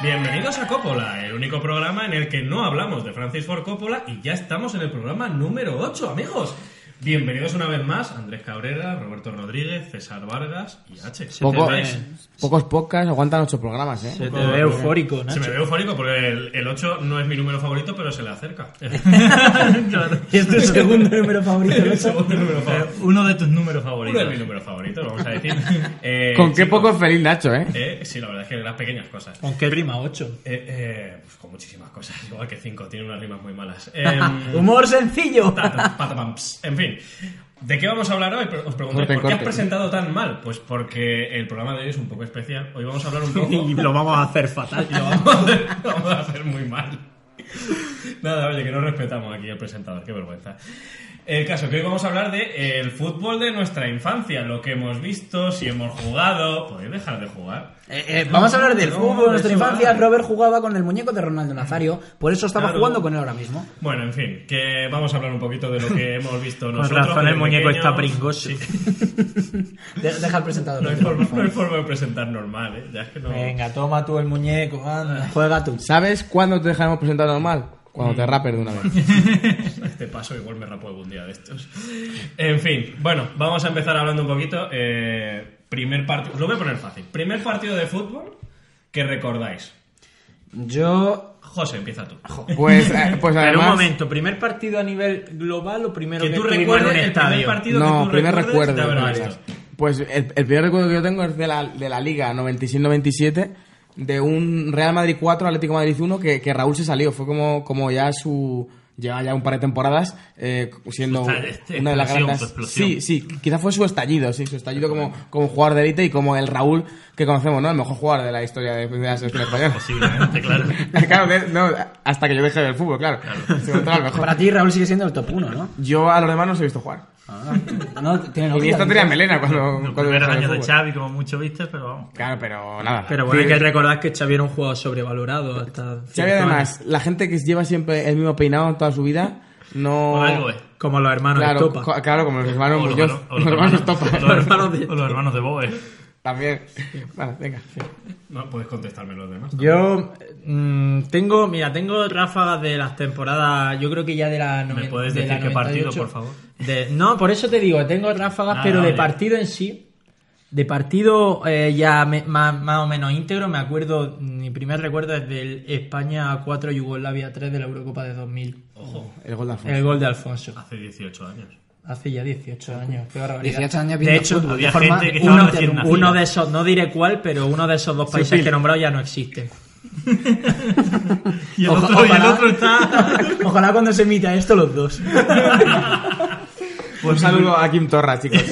Bienvenidos a Coppola, el único programa en el que no hablamos de Francis Ford Coppola y ya estamos en el programa número 8, amigos. Bienvenidos una vez más Andrés Cabrera, Roberto Rodríguez, César Vargas y H. Poco- ¿Qué veis? pocos podcasts aguantan ocho programas, ¿eh? Se te ve eufórico, Se Nacho. me ve eufórico porque el, el 8 no es mi número favorito, pero se le acerca. ¿Y es tu segundo número favorito? El Nacho? segundo número Eh, favorito. uno de tus números Uno favoritos. de mis números favoritos, vamos a decir. Eh, Con qué poco es feliz Nacho, ¿eh? eh, sí, la verdad es que las pequeñas cosas. ¿Con qué rima 8? Eh, eh, pues con muchísimas cosas, igual que 5, tiene unas rimas muy malas. Em, Humor sencillo. Tata. En fin, ¿de qué vamos a hablar hoy? Os preguntáis, Corte, ¿por qué has presentado tan mal? Pues porque el programa de hoy es un poco especial. Hoy vamos a hablar un poco... Y lo vamos a hacer fatal. y lo vamos a hacer, lo vamos a hacer muy mal. Nada, oye, que no respetamos aquí al presentador, qué vergüenza. El caso que hoy vamos a hablar de eh, el fútbol de nuestra infancia, lo que hemos visto, si hemos jugado. ¿Podéis dejar de jugar? Eh, eh, vamos a hablar del No, fútbol de nuestra infancia. Robert jugaba con el muñeco de Ronaldo Nazario, por eso estaba Claro. jugando con él ahora mismo. Bueno, en fin, que vamos a hablar un poquito de lo que hemos visto Con nosotros. razón de el muñeco pequeños. está pringoso. Sí. Deja al presentador. No hay, forma, favor. no hay forma de presentar normal, ¿eh? Ya es que no... Venga, toma tú el muñeco, anda. Juega tú. ¿Sabes cuándo te dejaremos presentar normal? Cuando te rapes de una vez. Este paso igual me rapo algún día de estos. En fin, bueno, vamos a empezar hablando un poquito. eh, primer partido... Lo voy a poner fácil. Primer partido de fútbol que recordáis. Yo. José, empieza tú. Pues, eh, pues Pero además... un momento, ¿primer partido a nivel global o primero Que que, tú recuerdes el primer estadio? partido que No, tú primer recuerdes recuerdo. de haber no, visto. Pues el, el primer recuerdo que yo tengo es de la, de la Liga 96-97, de un Real Madrid 4, Atlético Madrid 1, que, que Raúl se salió. Fue como, como ya su... Lleva ya un par de temporadas eh, siendo una de las explosión, grandes... Sí, sí, quizá fue su estallido, sí, su estallido como, como jugador de élite y como el Raúl que conocemos, ¿no? El mejor jugador de la historia de, de la selección española. Posiblemente, claro. claro, no, hasta que yo dejé de ver el fútbol, claro. Para ti, Raúl sigue siendo el top 1, ¿no? Yo a los demás no os he visto jugar. No tiene Y novia, esta tenía melena cuando, Los cuando primeros años de. Xavi, como mucho viste, pero vamos. Claro, pero nada. Pero bueno, hay que recordar que Xavi era un jugador sobrevalorado hasta. Xavi, además, la gente que lleva siempre el mismo peinado toda su vida, no... Algo. Como los hermanos Claro, Estopa. claro, como los hermanos O los, Muñoz. hermanos- Los los de- o los hermanos de Boe. También. Vale, venga. sí. No, puedes contestarme los demás. Yo mm, tengo, mira, tengo ráfagas de las temporadas, yo creo que ya de la ¿Me noven- puedes de la decir qué partido, 98. por favor? De- no, por eso te digo, tengo ráfagas, Ah, pero de vale. partido en sí, de partido eh, ya me- más, más o menos íntegro, me acuerdo, mi primer recuerdo es del España 4, Yugoslavia 3 de la Eurocopa de 2000. Ojo, El gol de Alfonso. El gol de Alfonso. hace 18 años. Hace ya 18 años, qué barbaridad. 18 años de hecho, fútbol, de forma- gente que uno, uno de esos, no diré cuál, pero uno de esos dos países que he nombrado ya no existe. Y el, Oja- otro, y el ojalá- otro está. Ojalá cuando se emita esto los dos. Un saludo a Kim Torra, chicos.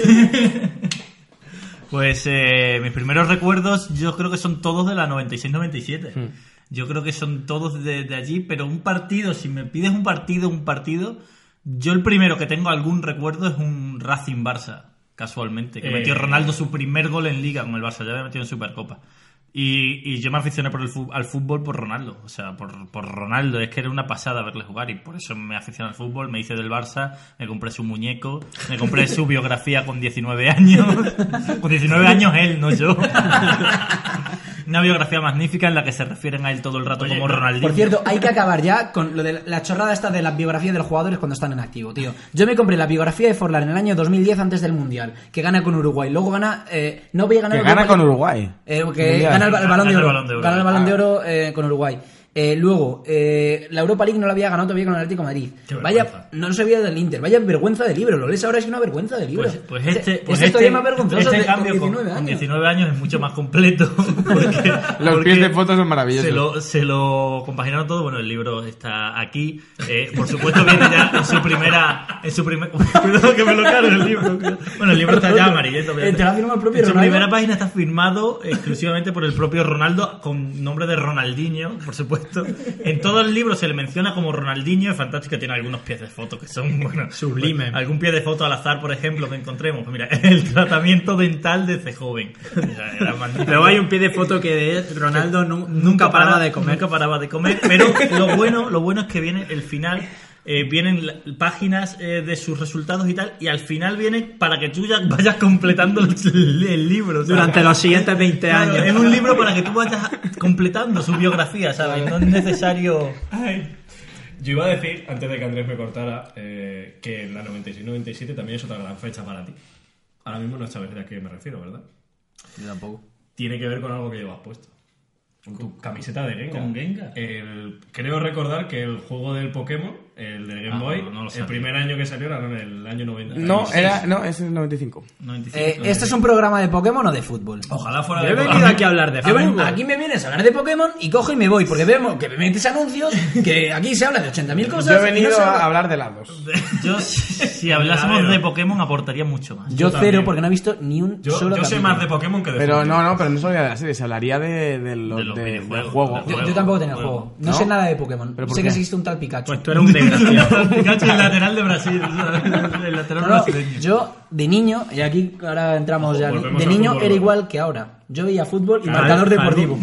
Pues eh, mis primeros recuerdos yo creo que son todos de la 96-97. Hmm. Yo creo que son todos de, de allí, pero un partido, si me pides un partido, un partido, yo el primero que tengo algún recuerdo es un Racing Barça, casualmente, que Eh. metió Ronaldo su primer gol en liga con el Barça, ya había metido en Supercopa. Y, y yo me aficioné por el al fútbol por Ronaldo, o sea, por, por Ronaldo, es que era una pasada verle jugar y por eso me aficioné al fútbol, me hice del Barça, me compré su muñeco, me compré su biografía con 19 años, con 19 años él, no yo. Una biografía magnífica en la que se refieren a él todo el rato Oye, como Ronaldinho. Por cierto, hay que acabar ya con lo de la chorrada esta de las biografías de los jugadores cuando están en activo, tío. Yo me compré la biografía de Forlán en el año 2010 antes del Mundial, que gana con Uruguay. Luego gana... Eh, no voy a ganar... Que gana con Uruguay. Eh, que gana el, el balón de Gana el oro. Balón de Oro. Gana el balón de Ah. oro eh, con Uruguay. Eh, luego, eh, la Europa League no la había ganado todavía con el Atlético de Madrid. Vaya, no sabía del Inter. Vaya vergüenza de libro. Lo lees ahora es una vergüenza de libro. Pues, pues este, pues es este, más vergonzoso este de, cambio, con con, 19 con años. 19 años es mucho más completo. Porque, Los porque pies de fotos son maravillosos. Se lo, se lo compaginaron todo. Bueno, el libro está aquí. Eh, por supuesto, viene ya en su primera. En su primer, cuidado que me lo cargo el libro. Bueno, el libro está ya amarillento. Te el propio En su Ronaldo. primera página está firmado exclusivamente por el propio Ronaldo con nombre de Ronaldinho, por supuesto. Gusto. En todo el libro se le menciona como Ronaldinho, es fantástico, tiene algunos pies de foto que son, bueno, Sublime. pues, algún pie de foto al azar, por ejemplo, que encontremos. Pues mira, el tratamiento dental de ese joven. Luego hay un pie de foto que de Ronaldo nu- nunca paraba de comer. Nunca paraba de comer. Pero lo bueno, lo bueno es que viene el final. Eh, vienen páginas eh, de sus resultados y tal, y al final viene para que tú ya vayas completando el, el libro. ¿sabes? Durante los siguientes 20 Claro, años. Es un libro para que tú vayas completando su biografía, ¿sabes? No es necesario. Yo iba a decir, antes de que Andrés me cortara, eh, que la 96-97 también es otra gran fecha para ti. Ahora mismo no sabes de a qué me refiero, ¿verdad? Yo tampoco. Tiene que ver con algo que llevas puesto. Con tu camiseta de Gengar. ¿Con Gengar? El- creo recordar que el juego del Pokémon, el de Game Ah, Boy, no, no el primer año que salió era en el año 90. No, 96. era, no, es el 95. 95. Eh, ¿Este es un programa de Pokémon o de fútbol? Ojalá fuera Yo de he Pokémon. venido aquí a hablar de Yo ven- fútbol. aquí me vienes a hablar de Pokémon y cojo y me voy, porque vemos que me metes anuncios, que aquí se habla de 80.000 cosas. Yo he no venido a hablar de las dos. Yo, si hablásemos de Pokémon, aportaría mucho más. Yo, cero, porque no he visto ni un Yo, solo yo sé más de Pokémon que de Pero fútbol. no, no, pero no se hablaría de la serie, se hablaría de, de los, De los de- del videojuegos, juego. del Yo, yo tampoco tenía el Juego. No, sé nada de Pokémon. ¿Pero por sé que existe un tal Pikachu. Pues tú eres un. Pikachu el lateral de Brasil. ¿sabes? El lateral No, no, brasileño. yo de niño, y aquí ahora entramos Ojo, ya, volvemos de niño fútbol, era igual que ahora. Yo veía fútbol y marcador deportivo.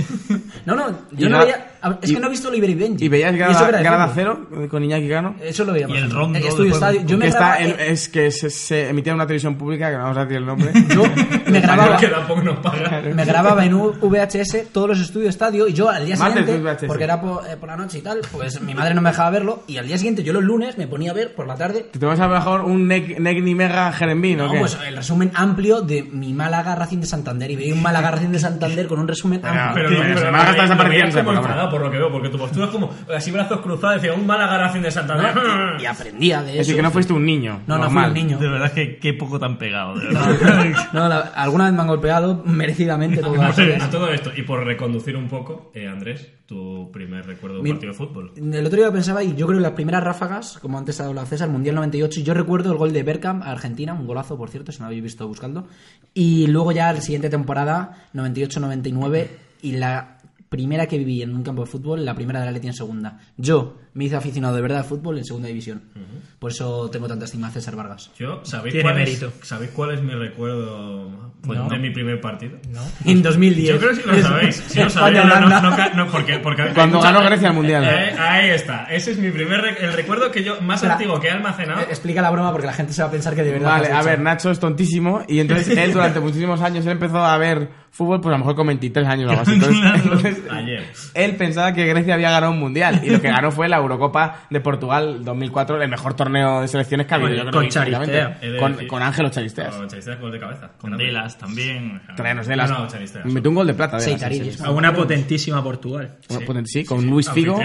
No, no, yo no veía. Es y- que no he visto Oliver y Benji. ¿Y veías Granada. Cero con Iñaki Cano? Eso lo veía. Y el rondo Estudio estadio. Yo me está grababa, es que se, se emitía en una televisión pública, que no vamos a decir el nombre. yo me grababa, que tampoco nos paga. me grababa en VHS todos los estudios estadio y yo al día siguiente, porque era por, eh, por la noche y tal, pues mi madre no me dejaba verlo y al día siguiente yo los lunes me ponía a ver por la tarde ¿Te tomas a lo mejor un Nec, Negni Mega Jerembín o No, qué? pues el resumen amplio de mi Málaga Racing de Santander y veía un Málaga Racing de Santander con un resumen amplio. Pero, Sí, no, pero pero por lo que veo, porque tu postura es como así brazos cruzados, decía un Málaga Racing de Santander. ¿no? Y aprendía de es eso. decir, que no fuiste un niño. No, no fui normal. un niño. De verdad que qué poco tan pegado, de verdad. No, la- alguna vez me han golpeado merecidamente todas. A todo esto, y por reconducir un poco, eh, Andrés, tu primer recuerdo de un Mi- partido de fútbol. El otro día pensaba, y yo creo que las primeras ráfagas, como antes ha hablado César, Mundial 98, y yo recuerdo el gol de Bergkamp a Argentina, un golazo, por cierto, si no lo habéis visto buscando. Y luego ya la siguiente temporada, 98-99, y la primera que viví en un campo de fútbol, la primera de la Leti en segunda. Yo me hice aficionado de verdad al fútbol en segunda división. Por eso tengo tanta estima a César Vargas. Yo, ¿sabéis Tiene cuál, mérito. Es, ¿sabéis cuál es mi recuerdo pues, No. de mi primer partido? En 2010. Yo creo que sí lo sabéis. Lo No, no, no, no, porque, porque Cuando ganó Grecia el Mundial. Eh, ahí está. Ese es mi primer rec- el recuerdo que yo más Espera. antiguo que he almacenado. Eh, Explica la broma porque la gente se va a pensar que de verdad. Vale, a ver, Nacho es tontísimo y entonces él durante muchísimos años él empezó a ver fútbol, pues a lo mejor con 23 años o algo así. Entonces, entonces, Ayer. él pensaba que Grecia había ganado un mundial y lo que ganó fue la Eurocopa de Portugal 2004, el mejor torneo de selecciones que ha habido. Con- yo creo, con históricamente. Charistea. Con, con Ángel Charisteas. Con Charisteas, gol de cabeza. Con. Delas también. Tráenos de las. No, no. Metió un gol de plata. sí, A una potentísima Portugal. sí. Sí, con Luis Figo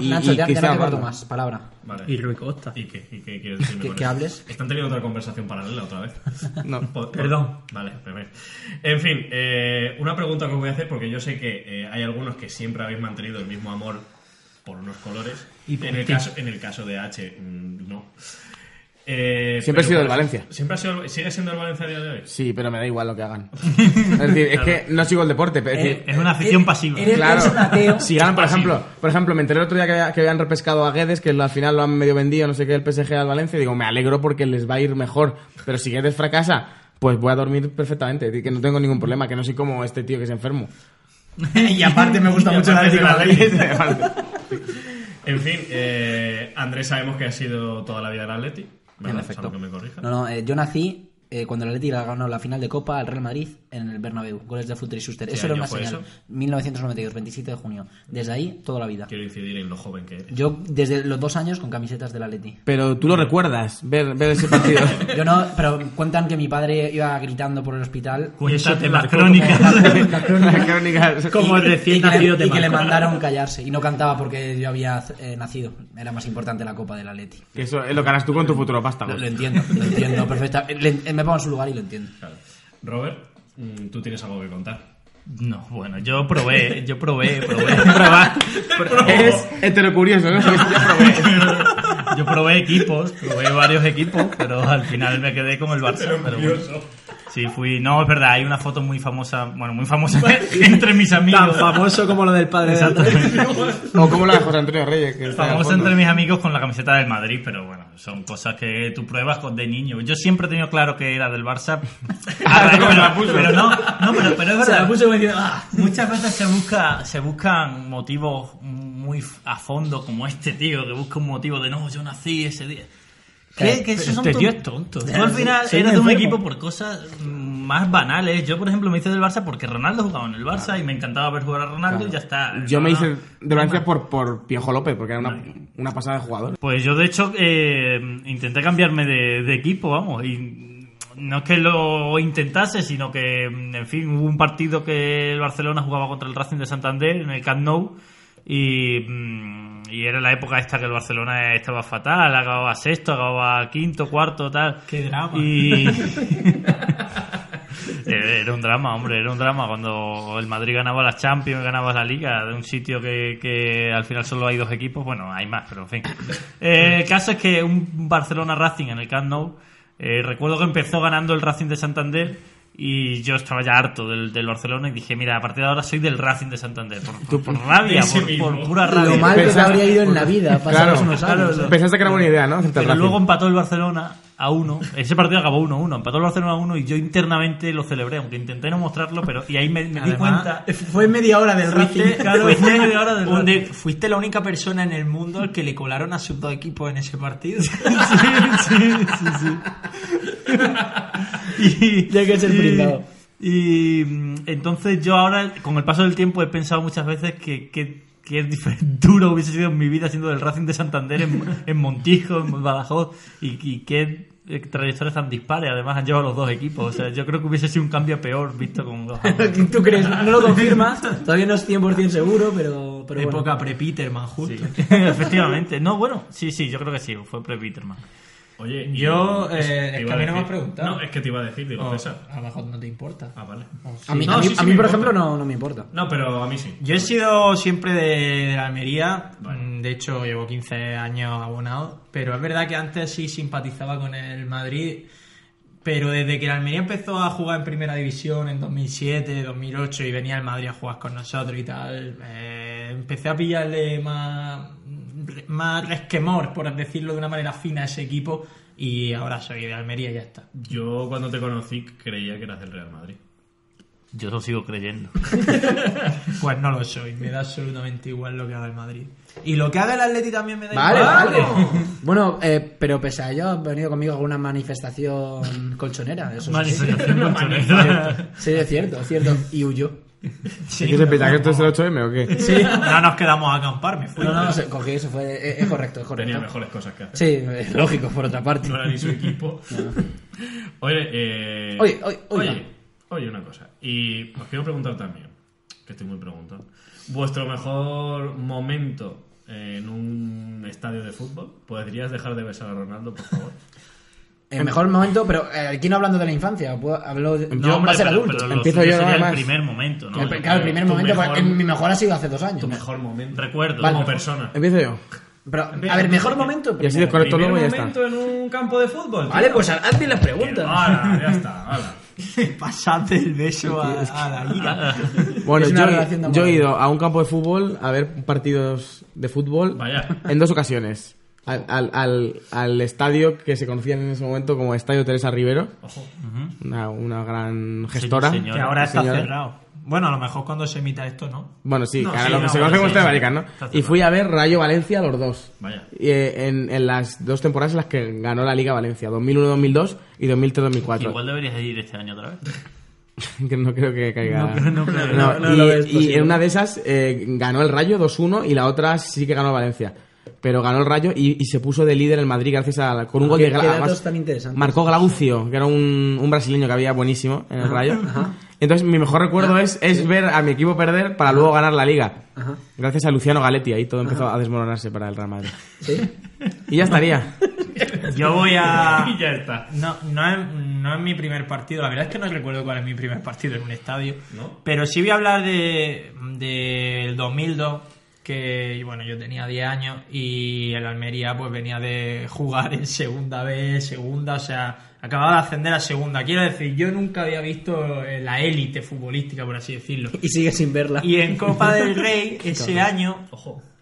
y, Nacho, y ya, ya no Cristiano más. Palabra. Vale. Y Rui Costa. ¿Y qué, y qué quieres decirme con que eso? hables. Están teniendo otra conversación paralela otra vez. No. Perdón. Vale, perfecto. En fin, eh, una pregunta que os voy a hacer, porque yo sé que eh, hay algunos que siempre habéis mantenido el mismo amor por unos colores. Y por en, el caso, en el caso de H, mm, no. Eh, Siempre he sido del ejemplo, Valencia. ¿Siempre ha sido, ¿Sigue siendo el Valencia a día de hoy? Sí, pero me da igual lo que hagan. Es decir, es que no sigo el deporte. es decir, Es una afición Eh, pasiva. eres- Claro, si ganan, por pasivo. ejemplo, por ejemplo, me enteré el otro día que, había- que habían repescado a Guedes, que al final lo han medio vendido, no sé qué, el PSG al Valencia, y digo, me alegro porque les va a ir mejor, pero si Guedes fracasa, pues voy a dormir perfectamente, es decir, que no tengo ningún problema, que no soy como este tío que es enfermo. y aparte me gusta mucho la de. En fin, eh, Andrés sabemos que ha sido toda la vida el Atleti. No, no, eh, yo nací eh, cuando el Atleti ganó la final de Copa al Real Madrid en el Bernabéu, goles de Futre y Schuster. ¿Qué Eso era una señal. eso? 1992, 27 de junio. Desde ahí, toda la vida. Quiero incidir en lo joven que eres. Yo desde los dos años con camisetas del Atleti. Pero tú lo recuerdas, ver, ver ese partido. Yo no, pero cuentan que mi padre iba gritando por el hospital. Cuéntate las crónicas. Las crónicas. Como y, recién y que, nacido te y que le mandaron callarse. Y no cantaba porque yo había eh, nacido. Era más importante la Copa del Atleti. Que eso es lo que harás tú con tu futuro pástago. Lo, lo entiendo, lo entiendo perfectamente. Le- me pongo en su lugar y lo entiendo. Claro. Robert, tú tienes algo que contar. No, bueno, yo probé, yo probé, probé, probar. Eres heterocurioso, ¿no? Yo probé. Yo probé equipos, probé varios equipos, pero al final me quedé con el Barça. Pero bueno. Sí, fui. No, es verdad, hay una foto muy famosa, bueno, muy famosa entre mis Tan amigos. famoso como lo del padre de. O como la de José Antonio Reyes. Que fondo. entre mis amigos con la camiseta del Madrid, pero bueno, son cosas que tú pruebas con de niño. Yo siempre he tenido claro que era del Barça. Ah, pero, me la puso. pero no, no, pero, pero es Se la verdad. puso como diciendo, ah, Muchas veces se busca, se buscan motivos muy a fondo como este tío que busca un motivo de no, yo nací ese día. ¿Qué? Que esos son este tío es tonto. Tú al final eres de un equipo por cosas más banales. Yo, por ejemplo, me hice del Barça porque Ronaldo jugaba en el Barça y me encantaba ver jugar a Ronaldo y ya está. Yo me No, hice no. de Valencia por, por Piojo López, porque era una, una pasada de jugador. Pues yo, de hecho, eh, intenté cambiarme de, de equipo, vamos, y no es que lo intentase, sino que, en fin, hubo un partido que el Barcelona jugaba contra el Racing de Santander en el Camp Nou y, mm, y era la época esta que el Barcelona estaba fatal, acababa sexto, acababa quinto, cuarto, tal. Qué drama. Y... Era un drama, hombre, era un drama cuando el Madrid ganaba la Champions, ganaba la Liga, de un sitio que, que al final solo hay dos equipos, bueno, hay más, pero en fin. Eh, el caso es que un Barcelona Racing en el Camp Nou, eh, recuerdo que empezó ganando el Racing de Santander y yo estaba ya harto del, del Barcelona y dije, mira, a partir de ahora soy del Racing de Santander, por, por- por rabia, por, pura rabia. Lo mal que te habría ido en la vida, Claro, unos años. claro, Pensaste que era buena idea, ¿no? Pero luego empató el Barcelona a uno. Ese partido acabó 1-1. Empató el Barcelona a 1 y yo internamente lo celebré, aunque intenté no mostrarlo, pero y ahí me, me di cuenta. Fue media hora del Fuiste- Racing. claro, fuiste, fue media hora del un de- Racing. fuiste la única persona en el mundo al que le colaron a sus dos equipos en ese partido. Y, Ya que es el y- pringao. Y mm, entonces yo ahora, con el paso del tiempo, he pensado muchas veces que, que, que es duro hubiese sido mi vida siendo del Racing de Santander en, en Montijo, en Badajoz, y, y qué eh, trayectorias tan dispares. Además han llevado los dos equipos. O sea, yo creo que hubiese sido un cambio peor visto con los ¿Tú crees? No lo confirmas, todavía no es 100% seguro, pero, pero bueno. Época pre-Peterman, justo. Efectivamente. No, bueno, sí, sí, yo creo que sí, fue pre-Peterman. Oye, y- Yo, eh, es iba que a mí no me has preguntado. No, es que te iba a decir, digo, Oh, César. a lo mejor no te importa. Ah, vale. A mí, No, a mí, sí, sí a mí, me por importa. ejemplo, no, no me importa. No, pero a mí sí. Yo he sido siempre de, de la Almería, Vale. mm, de hecho llevo 15 años abonado, pero es verdad que antes sí simpatizaba con el Madrid, pero desde que la Almería empezó a jugar en primera división en 2007, 2008 y venía el Madrid a jugar con nosotros y tal, eh, empecé a pillarle más, más resquemor, por decirlo de una manera fina, a ese equipo y ahora soy de Almería y ya está. Yo cuando te conocí creía que eras del Real Madrid. Yo lo sigo creyendo. Pues no lo soy, me da absolutamente igual lo que haga el Madrid. Y lo que haga el Atleti también me da Vale, igual. vale. Bueno, eh, pero pese a ello, ha venido conmigo alguna manifestación colchonera. Eso sí. Manifestación colchonera. Sí, es cierto, es cierto. Y huyó. Sí, ¿Es que se piensa que esto es el 8M o qué? Sí, no nos quedamos a acampar, me fui. No, no, se cogí eso, fue, es, es correcto, es correcto. Tenía mejores cosas que hacer. Sí, es lógico, por otra parte. No era ni su equipo. Oye, eh... Oye, oye, oye. oye, oye, una cosa. Y os quiero preguntar también, que estoy muy preguntado. ¿Vuestro mejor momento en un estadio de fútbol? ¿Podrías dejar de besar a Ronaldo, por favor? El mejor momento, pero eh, aquí no hablando de la infancia, puedo- hablo de, No, va hombre, a ser pero- adulto. pero Empiezo yo, sería además. el primer momento, ¿no? El- claro, el primer momento, mejor- pues, en- mi mejor ha sido hace dos años. Tu mejor momento. Recuerdo. Vale. Como persona. Empiezo yo. Pero, a ver, mejor momento. Y así desconecto ¿Primer luego y ya está. momento en un campo de fútbol? Vale, pues hazme las preguntas. Hala, ya está, hala. Pasate el beso a, a la ira. Bueno, yo, yo he ido a un campo de fútbol a ver partidos de fútbol Vaya. en dos ocasiones. Al, al, al, al estadio que se conocía en ese momento como Estadio Teresa Rivero, Ojo. una, una gran gestora. Sí. Que ahora está Señora. cerrado. Bueno, a lo mejor cuando se emita esto, ¿no? Bueno, sí, No, sí, lo que no, se conoce como sí, Estadio ¿no? Y fui a ver Rayo Valencia los dos. Vaya. Y, eh, en, en las dos temporadas en las que ganó la Liga Valencia, 2001-2002 y 2003-2004. Igual deberías ir este año otra vez. que no creo que caiga. No, no. No, No, no y, lo ves y en una de esas eh, ganó el Rayo 2-1 y la otra sí que ganó Valencia. Pero ganó el Rayo y, y se puso de líder el Madrid gracias a con un gol ¿Qué- de qué Gra- datos además, tan interesantes? Marcó Glaucio, que era un, un brasileño que había buenísimo en el Rayo. Entonces mi mejor recuerdo es, es ver a mi equipo perder para luego ganar la liga. Gracias a Luciano Galetti, ahí todo empezó a desmoronarse para el Real Madrid. ¿Sí? Y ya estaría. Yo voy a. Y ya está. No, no es, no es mi primer partido. La verdad es que no recuerdo cuál es mi primer partido en un estadio. ¿No? Pero sí voy a hablar de del 2002 que bueno, yo tenía 10 años y el Almería pues venía de jugar en segunda B, segunda, o sea, acababa de ascender a segunda. Quiero decir, yo nunca había visto eh, la élite futbolística, por así decirlo. Y sigue sin verla. Y en Copa del Rey ese año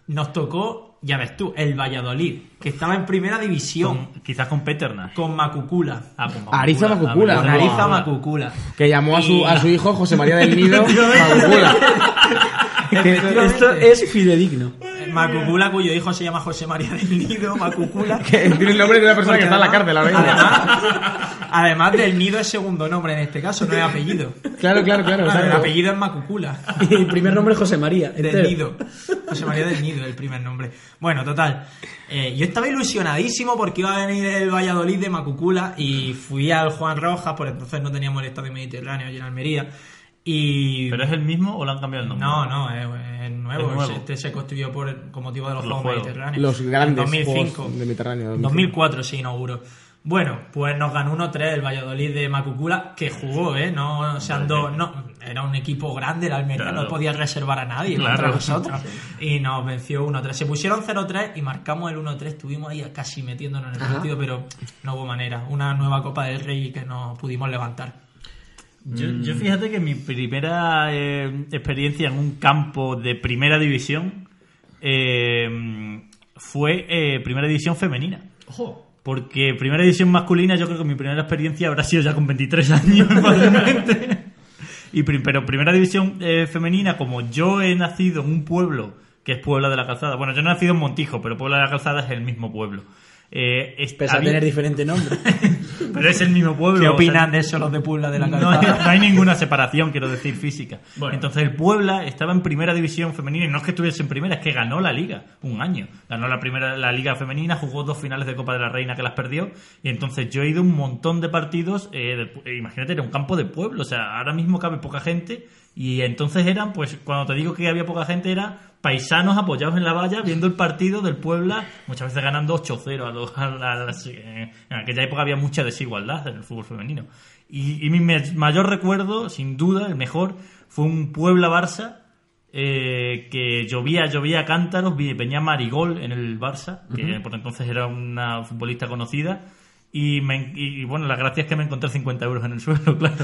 nos tocó, ya ves tú, el Valladolid, que estaba en primera división Con- quizás con Peterna. con Macucula. Ah, con Macucula. Ariza Macucula. No. Nariza Macucula. Que llamó a su, a su hijo José María del Nido Macucula. Esto es fidedigno. Macucula, cuyo hijo se llama José María del Nido, Macucula. Que tiene el nombre de una persona que está en la cárcel ahora mismo. Además, además del Nido es segundo nombre en este caso, no es apellido. Claro, claro, claro. Claro, el apellido es Macucula. Y el primer nombre es José María. Del entero. Nido. José María del Nido, el primer nombre. Bueno, total. eh, yo estaba ilusionadísimo porque iba a venir el Valladolid de Macucula y fui al Juan Rojas, por entonces no teníamos el Estadio Mediterráneo allí en Almería. Y. ¿Pero es el mismo o le han cambiado el nombre? No, no, es, es nuevo. Es nuevo. Este se construyó por, con motivo de los, Los Juegos. Mediterráneos. Los grandes En 2005. Juegos del Mediterráneo, 2005. 2004 se inauguró. Bueno, pues nos ganó 1-3 el Valladolid de Macucula, que jugó, ¿eh? No se andó, no, era un equipo grande, el Almería Claro. no podía reservar a nadie Claro. contra nosotros. Y nos venció 1-3. Se pusieron 0-3 y marcamos el 1-3. Estuvimos ahí casi metiéndonos en el Ajá. partido, pero no hubo manera. Una nueva Copa del Rey que no pudimos levantar. Yo, yo fíjate que mi primera eh, experiencia en un campo de primera división eh, fue eh, primera división femenina. Porque primera división masculina yo creo que mi primera experiencia habrá sido ya con 23 años fácilmente. Y, pero primera división eh, femenina, como yo he nacido en un pueblo que es Puebla de la Calzada. Bueno, yo no he nacido en Montijo, pero Puebla de la Calzada es el mismo pueblo. Eh, es- Pese a había- tener diferente nombre. pero es el mismo pueblo. ¿Qué o sea, opinan de eso los de Puebla de la no hay, Calzada? no hay ninguna separación, quiero decir, física. Bueno. Entonces el Puebla estaba en primera división femenina y no es que estuviese en primera, es que ganó la liga un año. Ganó la primera la liga femenina, jugó dos finales de Copa de la Reina que las perdió y entonces yo he ido a un montón de partidos. eh, de- eh, imagínate, era un campo de pueblo, o sea, ahora mismo cabe poca gente y entonces eran, pues cuando te digo que había poca gente era paisanos apoyados en la valla viendo el partido del Puebla, muchas veces ganando 8-0 a los- a las- en aquella época había mucha desigualdad en el fútbol femenino. Y, y mi mayor recuerdo, sin duda, el mejor, fue un Puebla-Barça eh, que llovía, llovía a cántaros, venía Marigol en el Barça, que por entonces era una futbolista conocida. Y, me- y, bueno, la gracia es que me encontré 50 euros en el suelo, claro.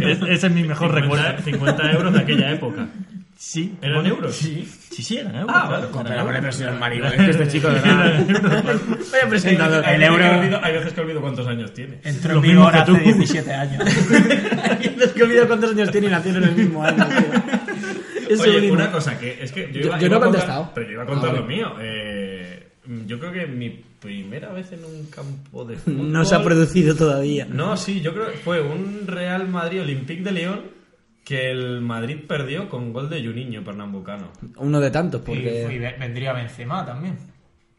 Es- ese es mi mejor 50, recuerdo. 50 euros de aquella época. Sí. ¿Eran bueno, euros? Sí, sí, sí, eran euros. Ah, claro. Pero, hombre, pero si eres maricón, es que este chico de verdad. Vaya presentador. Hay El veces que euro olvido- Hay veces que olvido cuántos años tiene. entró en vigor hace tú. 17 años. Los que olvido cuántos años tiene y nacieron en el mismo año. tío. Es Oye, una cosa que es que yo, Yo- iba, yo iba no he contar- contestado. pero yo iba a contar Ah, lo mío. Eh, yo creo que mi primera vez en un campo de fútbol. No se ha producido todavía. No, sí, yo creo que fue un Real Madrid Olympique de León que el Madrid perdió con gol de Juninho Pernambucano. Uno de tantos, Y, porque... y ve- vendría Benzema también.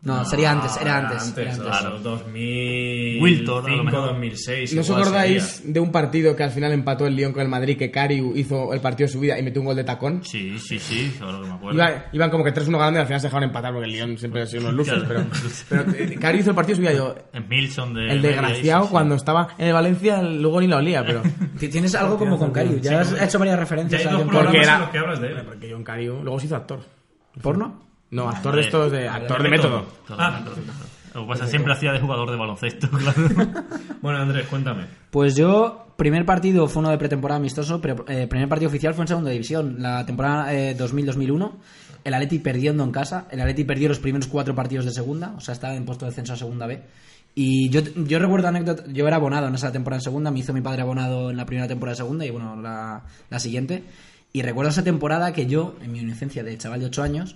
No, sería antes, era Ah, antes. era antes. claro, 2005, Wilton, a lo mejor. 2006. ¿No os acordáis sería. de un partido que al final empató el Lyon con el Madrid, que Cariu hizo el partido de su vida y metió un gol de tacón? Sí, sí, sí, ahora que me acuerdo. Iba- iban como que 3-1 ganando y al final se dejaron empatar porque el Lyon siempre ha sido unos luces. Claro. Pero, pero eh, Cariu hizo el partido de su vida. Yo, En Milson de... el desgraciado, sí, sí. cuando estaba en el Valencia, luego ni la olía, pero. Ti- Tienes algo como con Cariu. Ya has hecho varias Ya referencias hay a dos programas Porque era- en los que hablas de él. Porque John Cariu luego se hizo actor. ¿Porno? No, actor de estos de. Actor de método. Ah. Lo que pasa siempre hacía de jugador de baloncesto, claro. Bueno, Andrés, cuéntame. Pues yo, primer partido fue uno de pretemporada amistoso, pero eh, primer partido oficial fue en segunda división. La temporada eh, 2000-2001, el Atleti perdiendo en casa. El Atleti perdió los primeros cuatro partidos de segunda, o sea, estaba en puesto de descenso a segunda B. Y yo, yo recuerdo anécdota, yo era abonado en esa temporada en segunda, me hizo mi padre abonado en la primera temporada de segunda y bueno, la, la siguiente. Y recuerdo esa temporada que yo, en mi inocencia de chaval de 8 años,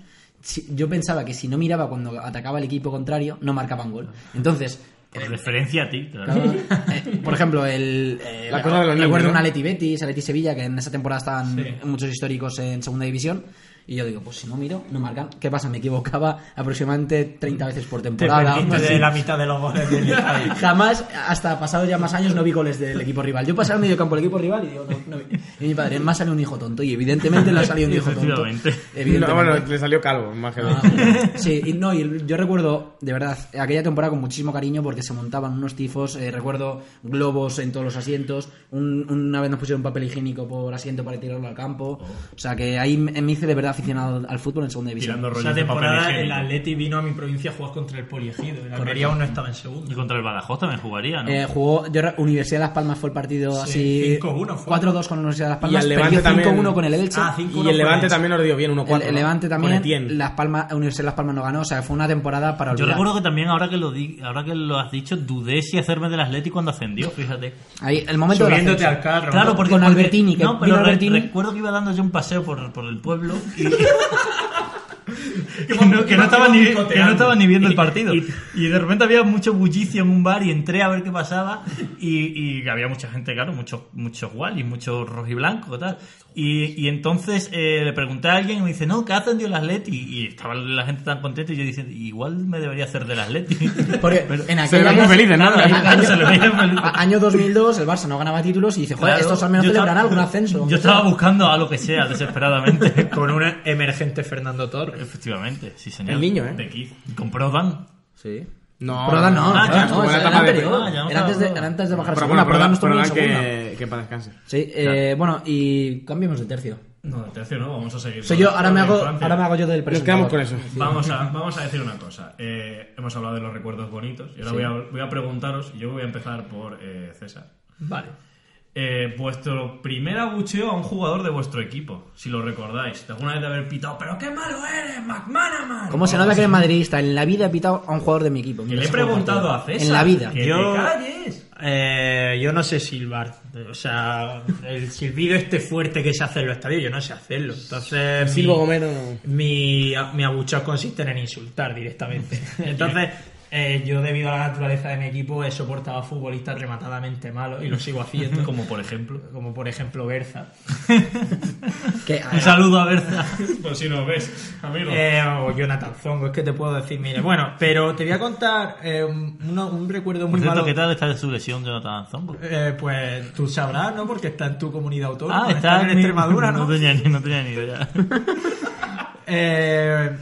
yo pensaba que si no miraba cuando atacaba el equipo contrario, no marcaban gol. Entonces, Por referencia a ti, claro. Eh, por ejemplo, el, eh, La cosa de los niños, recuerdo ¿no? un Atleti Betis, Atleti Sevilla, que en esa temporada estaban Sí. muchos históricos en segunda división. Y yo digo, pues si no miro, no marcan. ¿Qué pasa? Me equivocaba aproximadamente 30 veces por Te temporada. perdiste así. de la mitad de los goles del. Jamás, hasta pasados ya más años, no vi goles del equipo rival. Yo pasaba al medio campo del equipo rival y digo, no, no vi. Y mi padre, más salió un hijo tonto. Y evidentemente le ha salido un hijo tonto. Evidentemente. No, bueno, le salió calvo, más que Ah, sí, y no, y yo recuerdo, de verdad, aquella temporada con muchísimo cariño porque se montaban unos tifos, eh, recuerdo globos en todos los asientos, un- una vez nos pusieron papel higiénico por asiento para tirarlo al campo, o sea que ahí me hice de verdad aficionado al fútbol en segunda división. Tirando rollos Esa de papel temporada el higiénico. Atleti vino a mi provincia a jugar contra el Poliegido. El Almería aún no estaba en Y segundo. contra el Badajoz también jugaría, ¿no? Eh, jugó yo, Universidad de Las Palmas fue el partido Sí, así 5-1 fue. 4-2 con Universidad de Las Y Palmas al perdió Levante también- 5-1 con el Elche Ah, 5-1 Y el Levante también nos dio bien 1-4. el, el Levante también. Las Palmas Universidad de Las Palmas no ganó o sea fue una temporada para Yo olvidar recuerdo que también, ahora que lo di, ahora que lo has dicho, dudé si hacerme del Atleti cuando ascendió, fíjate. ahí el momento Subiéndote ascenso. al carro. Claro, porque, Con Albertini, que no, pero re- Albertini. recuerdo que iba dando yo un paseo por, por el pueblo y, que, no, que no estaba ni, que no estaba ni viendo el partido. Y, de repente había mucho bullicio en un bar y entré a ver qué pasaba y, y había mucha gente, claro, muchos muchos Wallis, muchos rojiblancos tal. Y, y entonces eh, le pregunté a alguien y me dice, no, que ha ascendido el Atleti. Y estaba la gente tan contenta y yo diciendo, igual me debería hacer del Atleti. porque en Se aquel año, muy ¿no? Se le veía feliz. a- año 2002 el Barça no ganaba títulos y dice joder Claro, estos al menos celebrarán algún ascenso Yo estaba buscando a lo que sea, desesperadamente. Con un emergente Fernando Torres. Efectivamente, sí, señor. El niño, ¿eh? De Keith. Con Prodan. sí No, Prodan no, Ah, no, no, era etapa de anterior. Prodan, ya no Era antes de, era antes de bajar Pero segunda, bueno, Prodan Prodan, que, que para descanse. Sí, eh, bueno, y cambiemos de tercio. No, de tercio no, vamos a seguir. Soy yo, ahora me hago, ahora me hago yo del Nos presentador. quedamos con eso. Vamos a, vamos a decir una cosa. Eh, hemos hablado de los recuerdos bonitos y ahora voy, a, voy a preguntaros, y yo voy a empezar por eh, César. Vale. Eh, vuestro primer abucheo a un jugador de vuestro equipo, si lo recordáis. De alguna vez de haber pitado, pero qué malo eres, McManaman. ¿Cómo se nota que eres madridista? En la vida he pitado a un jugador de mi equipo. Que le he preguntado a César. En la vida. Que Yo- te calles. Eh, yo no sé silbar. O sea, el silbido este fuerte que se hace en los estadios, yo no sé hacerlo. Entonces. Silvo mi- Gomero. mi, mi abucheo consiste en insultar directamente. Entonces, eh, yo debido a la naturaleza de mi equipo he soportado a futbolistas rematadamente malos y lo sigo haciendo. Como por ejemplo. como por ejemplo Berza. Un saludo a Berza. Pues si nos ves, amigo. Eh, o Jonathan Zongo, es que te puedo decir, mire. Bueno, pero te voy a contar eh, un, recuerdo Por muy cierto, malo. ¿qué tal está de su lesión Jonathan Zongo? Eh, pues tú sabrás, ¿no? Porque está en tu comunidad autónoma. Ah, está en mi- Extremadura, ¿no? No tenía, ni- no tenía ni idea. Eh,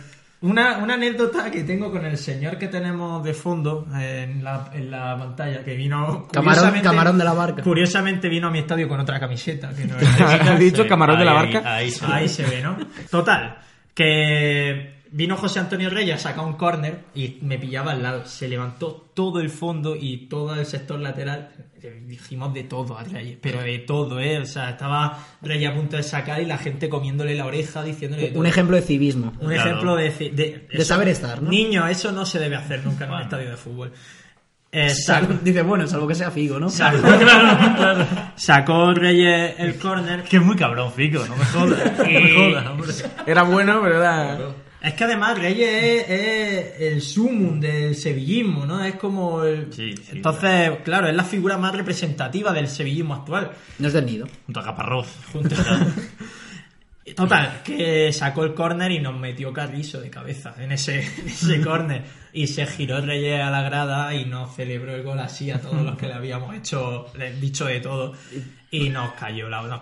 una, una anécdota que tengo con el señor que tenemos de fondo en la, en la pantalla, que vino... Camarón- de la barca. Curiosamente vino a mi estadio con otra camiseta. Que no ¿Has dicho Sí, camarón de la ahí- barca? Ahí. Ahí se ve, ¿no? Total, que vino José Antonio Reyes, saca un córner y me pillaba al lado. Se levantó todo el fondo y todo el sector lateral. Dijimos de todo a Reyes, pero de todo, ¿eh? O sea, estaba Reyes a punto de sacar y la gente comiéndole la oreja, diciéndole de todo. un ejemplo de civismo. Un Claro. ejemplo de, de, De saber estar, ¿no? Niño, eso no se debe hacer nunca en un estadio de fútbol. Eh, sacó, Dice, bueno, salvo que sea Figo, ¿no? sacó- claro, claro. Sacó Reyes el córner. Que es muy cabrón, Fico, no me jodas. No me jodas, hombre. Era bueno, pero era... Es que además Reyes es, es el sumum del sevillismo, ¿no? Es como el... Sí, sí, Entonces, claro, es la figura más representativa del sevillismo actual. No es del nido. Junto a Caparrós. Junto Total, que sacó el córner y nos metió Carrizo de cabeza en ese, en ese córner. Y se giró Reyes a la grada y nos celebró el gol así a todos los que le habíamos hecho, le- dicho de todo. Y nos cayó, la, nos,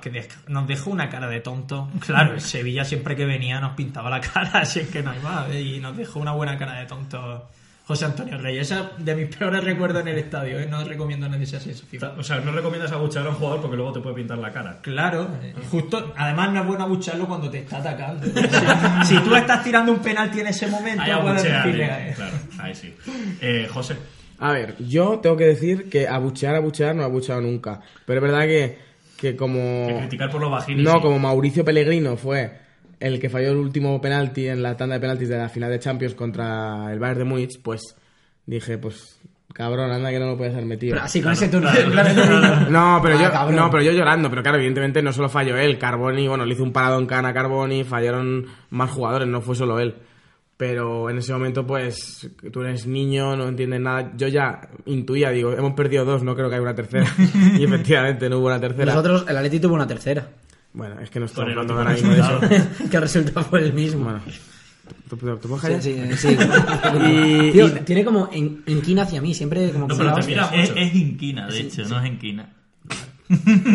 nos dejó una cara de tonto. Claro, el Sevilla siempre que venía nos pintaba la cara, así es que no hay más. ¿eh? Y nos dejó una buena cara de tonto José Antonio Reyes. Ese es de mis peores recuerdos en el estadio, ¿eh? no recomiendo a nadie esa sensación. O sea, no recomiendas abuchear a un jugador porque luego te puede pintar la cara. Claro, eh, justo, además no es bueno abucharlo cuando te está atacando. Si, si tú estás tirando un penalti en ese momento, Ahí puedes decirle, eh, eh, Claro, ahí sí. Eh, José. A ver, yo tengo que decir que abuchear, abuchear no he abucheado nunca. Pero es verdad que, que como... que criticar por lo bajini. No, sí. como Mauricio Pellegrino fue el que falló el último penalti en la tanda de penaltis de la final de Champions contra el Bayern de Múnich, pues dije, pues cabrón, anda que no lo puedes haber metido. Pero así con ese tono. No, pero Ah, yo cabrón. no, pero yo llorando, pero claro, evidentemente no solo falló él, Carboni, bueno, le hizo un parado en cana a Carboni, fallaron más jugadores, no fue solo él. Pero en ese momento, pues, tú eres niño, no entiendes nada. Yo ya intuía, digo, hemos perdido dos, no creo que haya una tercera. y efectivamente no hubo una tercera. Nosotros, el Atleti tuvo una tercera. Bueno, es que no el hablando ahora mismo de eso. que el resultado fue el mismo. Bueno, ¿tú, tú- tú puedes Sí, sí, sí. Y- Tío, y- tiene como en, inquina hacia mí, siempre como que No, pero te mira Es, es inquina, de hecho, no es enquina.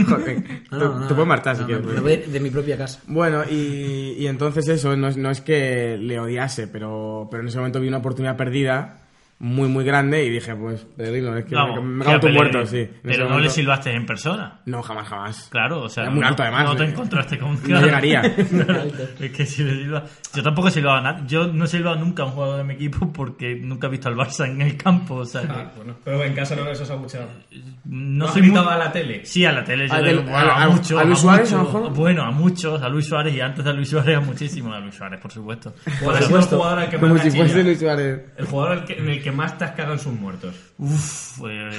Joder, No, tú, no, no, tú puedes marchar si no, quieres. no, pues. me voy de mi propia casa. Bueno, y, y entonces eso, no es, no es que le odiase, pero, pero en ese momento vi una oportunidad perdida muy, muy grande y dije, pues, Pellegrino, es que Vamos, me, me cago tu muerto, sí. Pero no le silbaste en persona. No, jamás, jamás. Claro, o sea, Era muy no- alto, además, No te eh. encontraste con No llegaría. es que si le silba- Yo tampoco he silbado a nadie. Yo no he silbado nunca a un jugador de mi equipo porque nunca he visto al Barça en el campo. O sea, que Ah, bueno. Pero en casa no les has abucheado. no ¿No soy muy- a la tele? Sí, a la tele. yo ¿A bueno, a- a, a- muchos. a Luis Suárez, a lo mejor? Bueno, a muchos. A Luis Suárez y antes de Luis Suárez a muchísimos. A Luis Suárez, por supuesto. ¿Cuál ha sido el jugador al que más Como te si ha fuese chillado? Luis Suárez. El jugador al que- en el que más te has cagado en sus muertos. Uf, eh,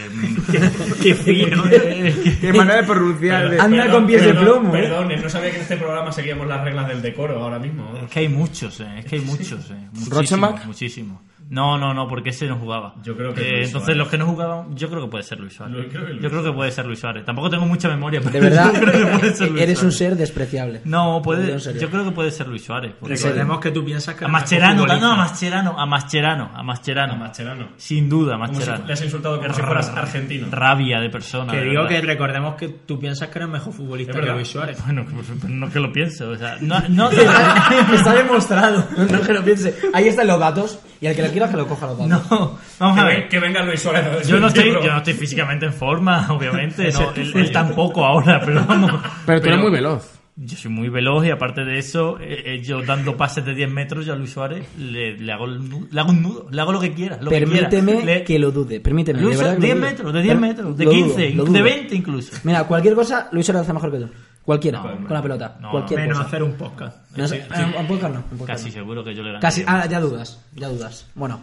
qué fino. eh, Qué manera de pronunciar. de- Anda con pies de perdón, plomo, ¿eh? Perdón, no sabía que en este programa seguíamos las reglas del decoro ahora mismo. Es que hay muchos, eh. Es que hay muchos, eh. ¿Rochenbach? Muchísimos, muchísimos. No, no, no, porque ese no jugaba. Yo creo que Eh, Luis entonces Suárez. los que no jugaban, yo creo que puede ser Luis Suárez. Yo creo que Luis Yo creo que puede ser Luis Suárez. Tampoco tengo mucha memoria, pero De verdad, yo creo que puede ser Luis eres un ser despreciable. No, puede, yo creo que puede ser Luis Suárez. porque- Recordemos que tú piensas que A Mascherano, no, a Mascherano, a Mascherano, a Mascherano. A Mascherano. Sin duda, a Como si Mascherano. le has insultado como si fueras argentino. Rabia de persona. Que de digo verdad. que recordemos que tú piensas que eres mejor futbolista que verdad. Luis Suárez. Bueno, pues, pues, no que lo pienso, o sea, no, no, Está demostrado. No que lo piense. Ahí están los datos. Y al que lo quiera que lo coja los datos. no, vamos Que, a ven- ver. que venga Luis Suárez. a Yo no, estoy, yo no estoy físicamente en forma, obviamente. No, él, él tampoco ahora, pero vamos. Pero tú eres muy veloz. Yo soy muy veloz y aparte de eso, eh, eh, yo dando pases de 10 metros yo a Luis Suárez le, le hago, le hago un nudo, le hago lo que quiera. Lo Permíteme que, quiera. que, lo dude. Permíteme. Luis de verdad Suárez, que lo 10 dude. metros, de 10 Per- metros, de lo 15, dudo, lo de dudo. 20 incluso. Mira, cualquier cosa, Luis Suárez hace mejor que tú. Cualquiera, No, con la pelota. no, cualquier Menos cosa. hacer un podcast. En podcast no, podcast Casi no. seguro que yo le. Casi, ah, ya dudas, ya dudas. Bueno,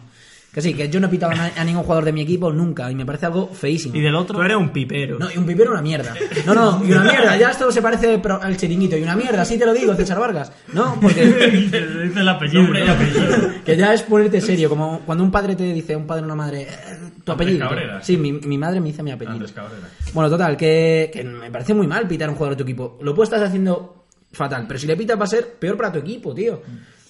que sí, que yo no he pitado a, ningún jugador de mi equipo nunca y me parece algo feísimo. ¿Y del Tú otro? eres un pipero. No, y un pipero una mierda. No, no, y una mierda, ya esto se parece al chiringuito. Y una mierda, sí te lo digo, César Vargas. No, porque Dice el apellido. Nombre y ¿no? apellido. que ya es ponerte serio, como cuando un padre te dice, un padre o una madre, eh, tu apellido. Cabrera. Sí, mi, mi madre me dice mi apellido. Bueno, total, que, que me parece muy mal pitar a un jugador de tu equipo. Lo puedes estar haciendo fatal, pero si le pitas va a ser peor para tu equipo, tío.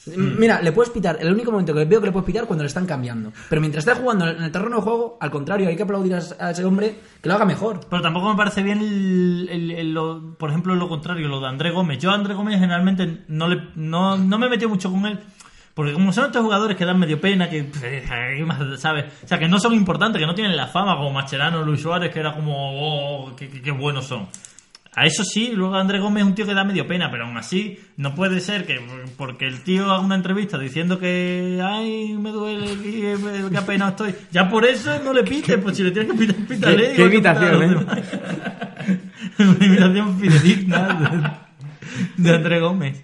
Mm. Mira, le puedes pitar, el único momento que veo que le puedes pitar cuando le están cambiando. Pero mientras está jugando en el terreno de juego, al contrario, hay que aplaudir a, ese hombre que lo haga mejor. Pero tampoco me parece bien, el, el- el- lo- por ejemplo, lo contrario, lo de André Gómez. Yo a André Gómez generalmente no, le, no, no me metí mucho con él. Porque como son estos jugadores que dan medio pena, que, ¿sabes? O sea, que no son importantes, que no tienen la fama como Mascherano, Luis Suárez, que era como, oh, qué, qué- qué buenos son. A eso sí, luego André Gómez es un tío que da medio pena, pero aún así no puede ser que porque el tío haga una entrevista diciendo que ay, me duele, que, que apenado estoy. Ya por eso no le pites, pues si le tienes que pitar, pítale. Qué- imitación, ¿eh? Una imitación fidedigna de, de André Gómez.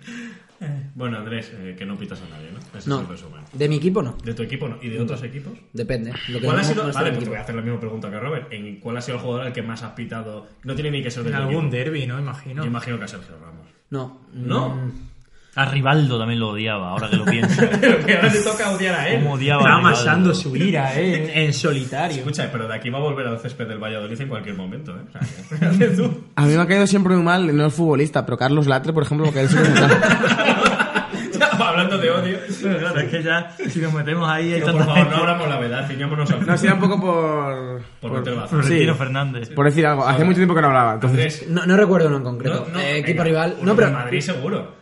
Bueno, Andrés, eh, que no pitas a nadie, ¿no? Ese No, es el resumen. de mi equipo no. ¿De tu equipo no? ¿Y de otros equipos? Depende. Lo que ¿Cuál ha sido, vale, pues te voy a hacer la misma pregunta que Robert. ¿En ¿Cuál ha sido el jugador al que más has pitado? No tiene ni que ser de En algún derby, ¿no? Imagino. Yo imagino que a Sergio Ramos. No. ¿No? Mm, A Rivaldo también lo odiaba, ahora que lo pienso. Pero que ahora te toca odiar a él. Como odiaba Está a Rivaldo. amasando su ira, ¿eh? En, en solitario. Escucha, pero de aquí va a volver al césped del Valladolid en cualquier momento, ¿eh? O sea, que- fíjate tú. A mí me ha caído siempre muy mal, no es futbolista, pero Carlos Latre, por ejemplo, me cae siempre muy mal. Hablando de odio. Claro, es que ya, si nos metemos ahí, hay Pero, tanta por favor, no gente. abramos la verdad, ciñámonos al No, será un poco por... Por. Florentino sí, Fernández. por decir algo. Hace mucho tiempo que no hablaba, entonces... No, no recuerdo uno en concreto. no, no, Eh, venga, equipo rival. No, pero. Madrid seguro.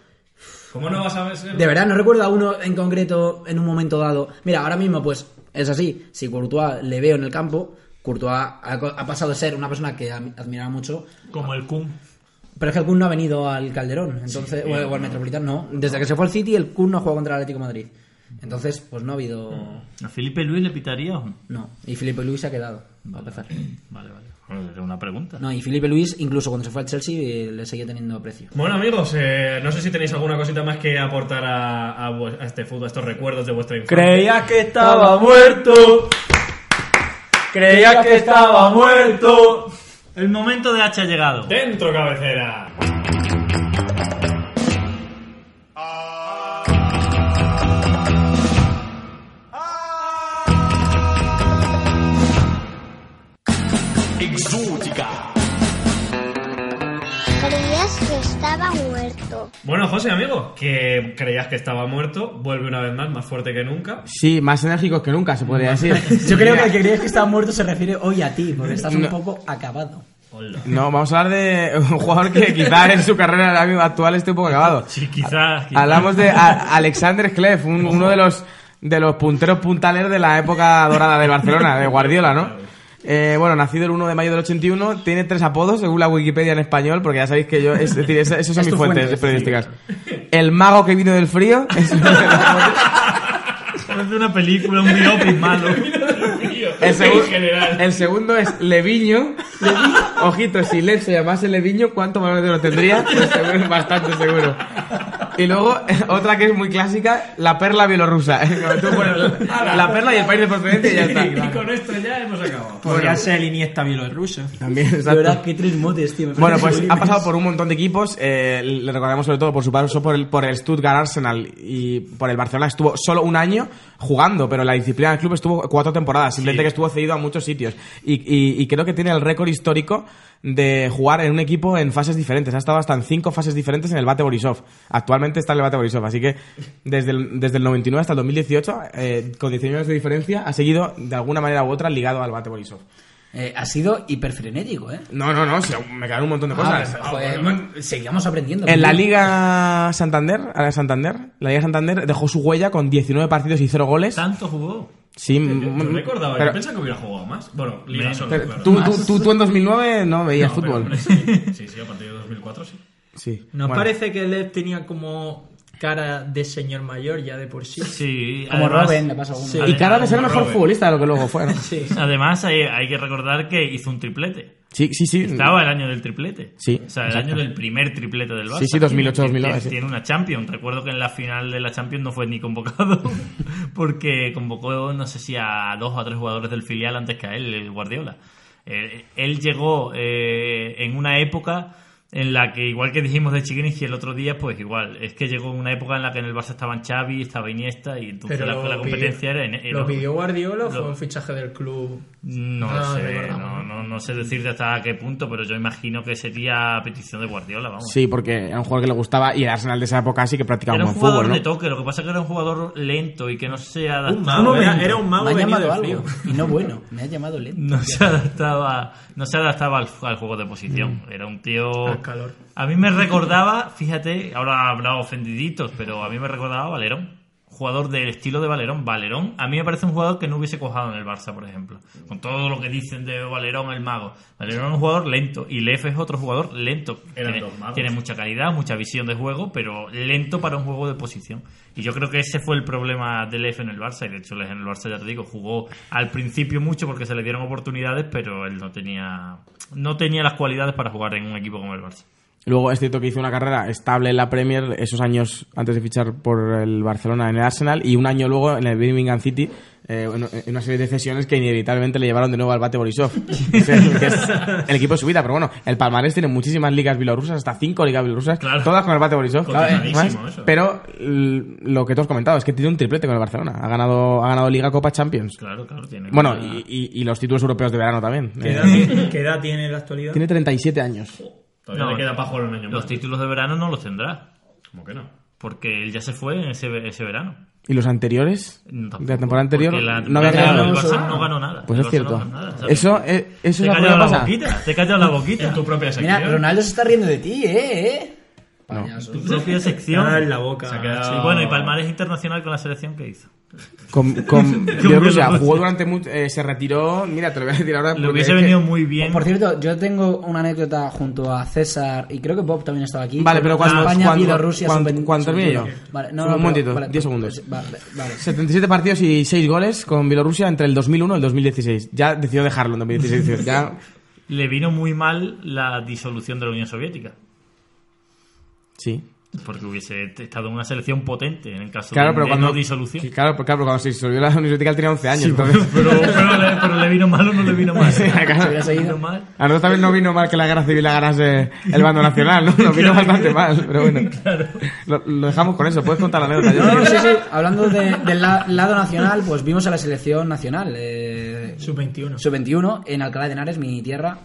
¿Cómo no vas a ver? De verdad, no recuerdo a uno en concreto en un momento dado. Mira, ahora mismo, pues, es así. Si Courtois le veo en el campo, Courtois ha, ha pasado de ser una persona que admiraba mucho. Como el Kun. Pero es que el Kun no ha venido al Calderón, entonces, o, o al Metropolitano, no. Desde que se fue al City, el Kun no ha jugado contra el Atlético de Madrid. Entonces, pues no ha habido. ¿A Felipe Luis le pitaría o no? No. Y Felipe Luis se ha quedado. para empezar. Vale, vale. Bueno, era una pregunta. No, y Felipe Luis, incluso cuando se fue al Chelsea, eh, le seguía teniendo aprecio. Bueno amigos, eh, no sé si tenéis alguna cosita más que aportar a, a vu- a este fútbol, a estos recuerdos de vuestra infancia. Creías que estaba muerto. Creías que estaba muerto. El momento de H ha llegado. Dentro cabecera. Creías que estaba muerto. Bueno, José, amigo, que creías que estaba muerto, vuelve una vez más, más fuerte que nunca. Sí, más enérgicos que nunca, se podría decir. Yo creo que el que creías que estaba muerto se refiere hoy a ti, porque estás un poco acabado. No, vamos a hablar de un jugador que quizás en su carrera actual esté un poco acabado. Sí, quizás. quizás. Hablamos de Alexander Kleff, un- uno de los de los punteros puntaleros de la época dorada del Barcelona, de Guardiola, ¿no? Eh, bueno, nacido el 1 de mayo del 81, tiene tres apodos según la Wikipedia en español, porque ya sabéis que yo, es decir, esas, son Es mis fuentes fuente, periodísticas. El mago que vino del frío, es uno de los- Parece una película, un biopic malo. el, el segundo es Leviño. Ojito, si Lev se llamase Leviño, ¿cuánto valor de lo tendría? Pues seguro, bastante seguro. Y luego, otra que es muy clásica, la perla bielorrusa. Tú pones la, la perla y el país de procedencia y ya está. Y con esto ya hemos acabado. Podría ser el Iniesta bielorruso. También, De exacto. verdad, qué tres motes, tío. Bueno, pues ha pasado por un montón de equipos. eh, le recordamos sobre todo por su paso por el, por el Stuttgart Arsenal y por el Barcelona. Estuvo solo un año jugando, pero la disciplina del club estuvo cuatro temporadas. Simplemente que estuvo cedido a muchos sitios. Y, y- y creo que tiene el récord histórico de jugar en un equipo en fases diferentes. Ha estado hasta en cinco fases diferentes en el Bate Borisov. Actualmente está el Bate Borisov. Así que desde el, desde el 99 hasta el 2018, eh, con 19 años de diferencia, ha seguido de alguna manera u otra ligado al Bate Borisov. Eh, ha sido hiperfrenético, ¿eh? No, no, no, sí, me quedan un montón de cosas. Ah, joder, bueno, seguíamos aprendiendo. En la. Liga Santander, a la Santander, la Liga Santander dejó su huella con 19 partidos y 0 goles. ¿Tanto jugó? Sí, Yo mm, recordaba, pero- yo pensaba que hubiera jugado más. Bueno, Liga solo, pero claro. tú, tú, tú- tú en 2009 no veías No, pero, fútbol. hombre, sí, sí, sí, a partir de 2004 sí. Sí. ¿Nos Bueno. parece que Lev tenía como cara de señor mayor ya de por sí? Sí, Como además- Robin, le pasa. Sí. Y cada vez era Como mejor futbolista de lo que luego fue, ¿no? Sí. Además, hay, hay que recordar que hizo un triplete. Sí, sí, sí. Estaba el año del triplete. Sí, O sea, el año del primer triplete del Barça. Sí, sí, 2008, 2009, Tiene, sí. tiene una Champions. Recuerdo que en la final de la Champions no fue ni convocado porque convocó, no sé si a dos o a tres jugadores del filial antes que a él, el Guardiola. Eh, él llegó eh, en una época en la que, igual que dijimos de Chiquinich el otro día, pues igual, es que llegó una época en la que en el Barça estaban Xavi, estaba Iniesta y entonces la, competencia pidió- era... en- ¿Lo pidió Guardiola o fue un fichaje del club? no Ah, sé, no, no, no sé decirte hasta qué punto, pero yo imagino que sería petición de Guardiola, vamos. Sí, porque era un jugador que le gustaba y el Arsenal de esa época sí que practicaba Era un buen jugador fútbol, de toque, lo que pasa es que era un jugador lento y que no se Un adaptaba. mago, Un era, momento, era un mago me ha venido llamado algo. Y no bueno, me ha llamado lento. No se adaptaba, no se adaptaba al, al juego de posición. Era un tío. Al calor. A mí me recordaba, fíjate, ahora habrá ofendiditos, pero a mí me recordaba Valerón. Jugador del estilo de Valerón. Valerón, a mí me parece un jugador que no hubiese cojado en el Barça, por ejemplo. Con todo lo que dicen de Valerón, el mago. Valerón es un jugador lento y Lef es otro jugador lento. Tiene mucha calidad, mucha visión de juego, pero lento para un juego de posición. Y yo creo que ese fue el problema de Lef en el Barça. Y de hecho, Lef en el Barça, ya te digo, jugó al principio mucho porque se le dieron oportunidades, pero él no tenía, no tenía las cualidades para jugar en un equipo como el Barça. Luego es cierto que hizo una carrera estable en la Premier esos años antes de fichar por el Barcelona en el Arsenal y un año luego en el Birmingham City eh, en, una serie de cesiones que inevitablemente le llevaron de nuevo al bate Borisov. Es el, que es el equipo de su vida, pero bueno, el Palmarés tiene muchísimas ligas bielorrusas, hasta cinco ligas bielorrusas, Claro. todas con el bate Borisov. ¿sabes? eso. Pero lo que tú has comentado es que tiene un triplete con el Barcelona. Ha ganado, ha ganado Liga, Copa, Champions. Claro, claro, tiene. Bueno, una- y, y- y los títulos europeos de verano también. ¿Qué Eh, edad, tiene- qué edad tiene en la actualidad? tiene 37 años. Todavía No, le queda para jugar un año los más. títulos de verano no los tendrá, ¿Cómo que no? porque él ya se fue en ese, ese verano. ¿Y los anteriores? No, de la temporada anterior la no había ganado. Barça no ganó nada. Pues El es no cierto. ganó nada. Eso, eh, eso Te es lo que pasa. boquita, te he callado la boquita. En tu propia sección. Mira, Ronaldo se está riendo de ti, ¿eh? Tu propia sección. Ah, en la boca. Se ha quedado- sí. Y bueno, y Palmares internacional con la selección que hizo. Con, con jugó durante mucho, eh, se retiró, mira, te lo voy a decir ahora. Le hubiese que- venido muy bien. Por cierto, yo tengo una anécdota junto a César y creo que Bob también estaba aquí. Vale, pero cuando, España, cuando, Bielorrusia, cuando, cuando termine yo. sub- Vale, no, un no, momentito, vale, 10 pues- segundos. Vale, vale. 77 partidos y 6 goles con Bielorrusia entre el 2001 y el 2016. Ya decidió dejarlo en 2016. Ya, Le vino muy mal la disolución de la Unión Soviética. Sí. Porque hubiese estado en una selección potente en el caso Claro, de, pero de cuando. no disolución. Claro, pero claro, pero cuando se disolvió la Unión Soviética él tenía 11 años. entonces- Pero, pero, le, pero le vino mal o no le vino mal. Sí, claro. Mal. A nosotros también no vino mal que la guerra civil la ganase el bando nacional, ¿no? Nos vino bastante mal, pero bueno. Lo, lo dejamos con eso, puedes contar la anécdota. No, sí, sí. Hablando de- del la- lado nacional, pues vimos a la selección nacional. Eh, Sub-21. Sub-21 en Alcalá de Henares, mi tierra.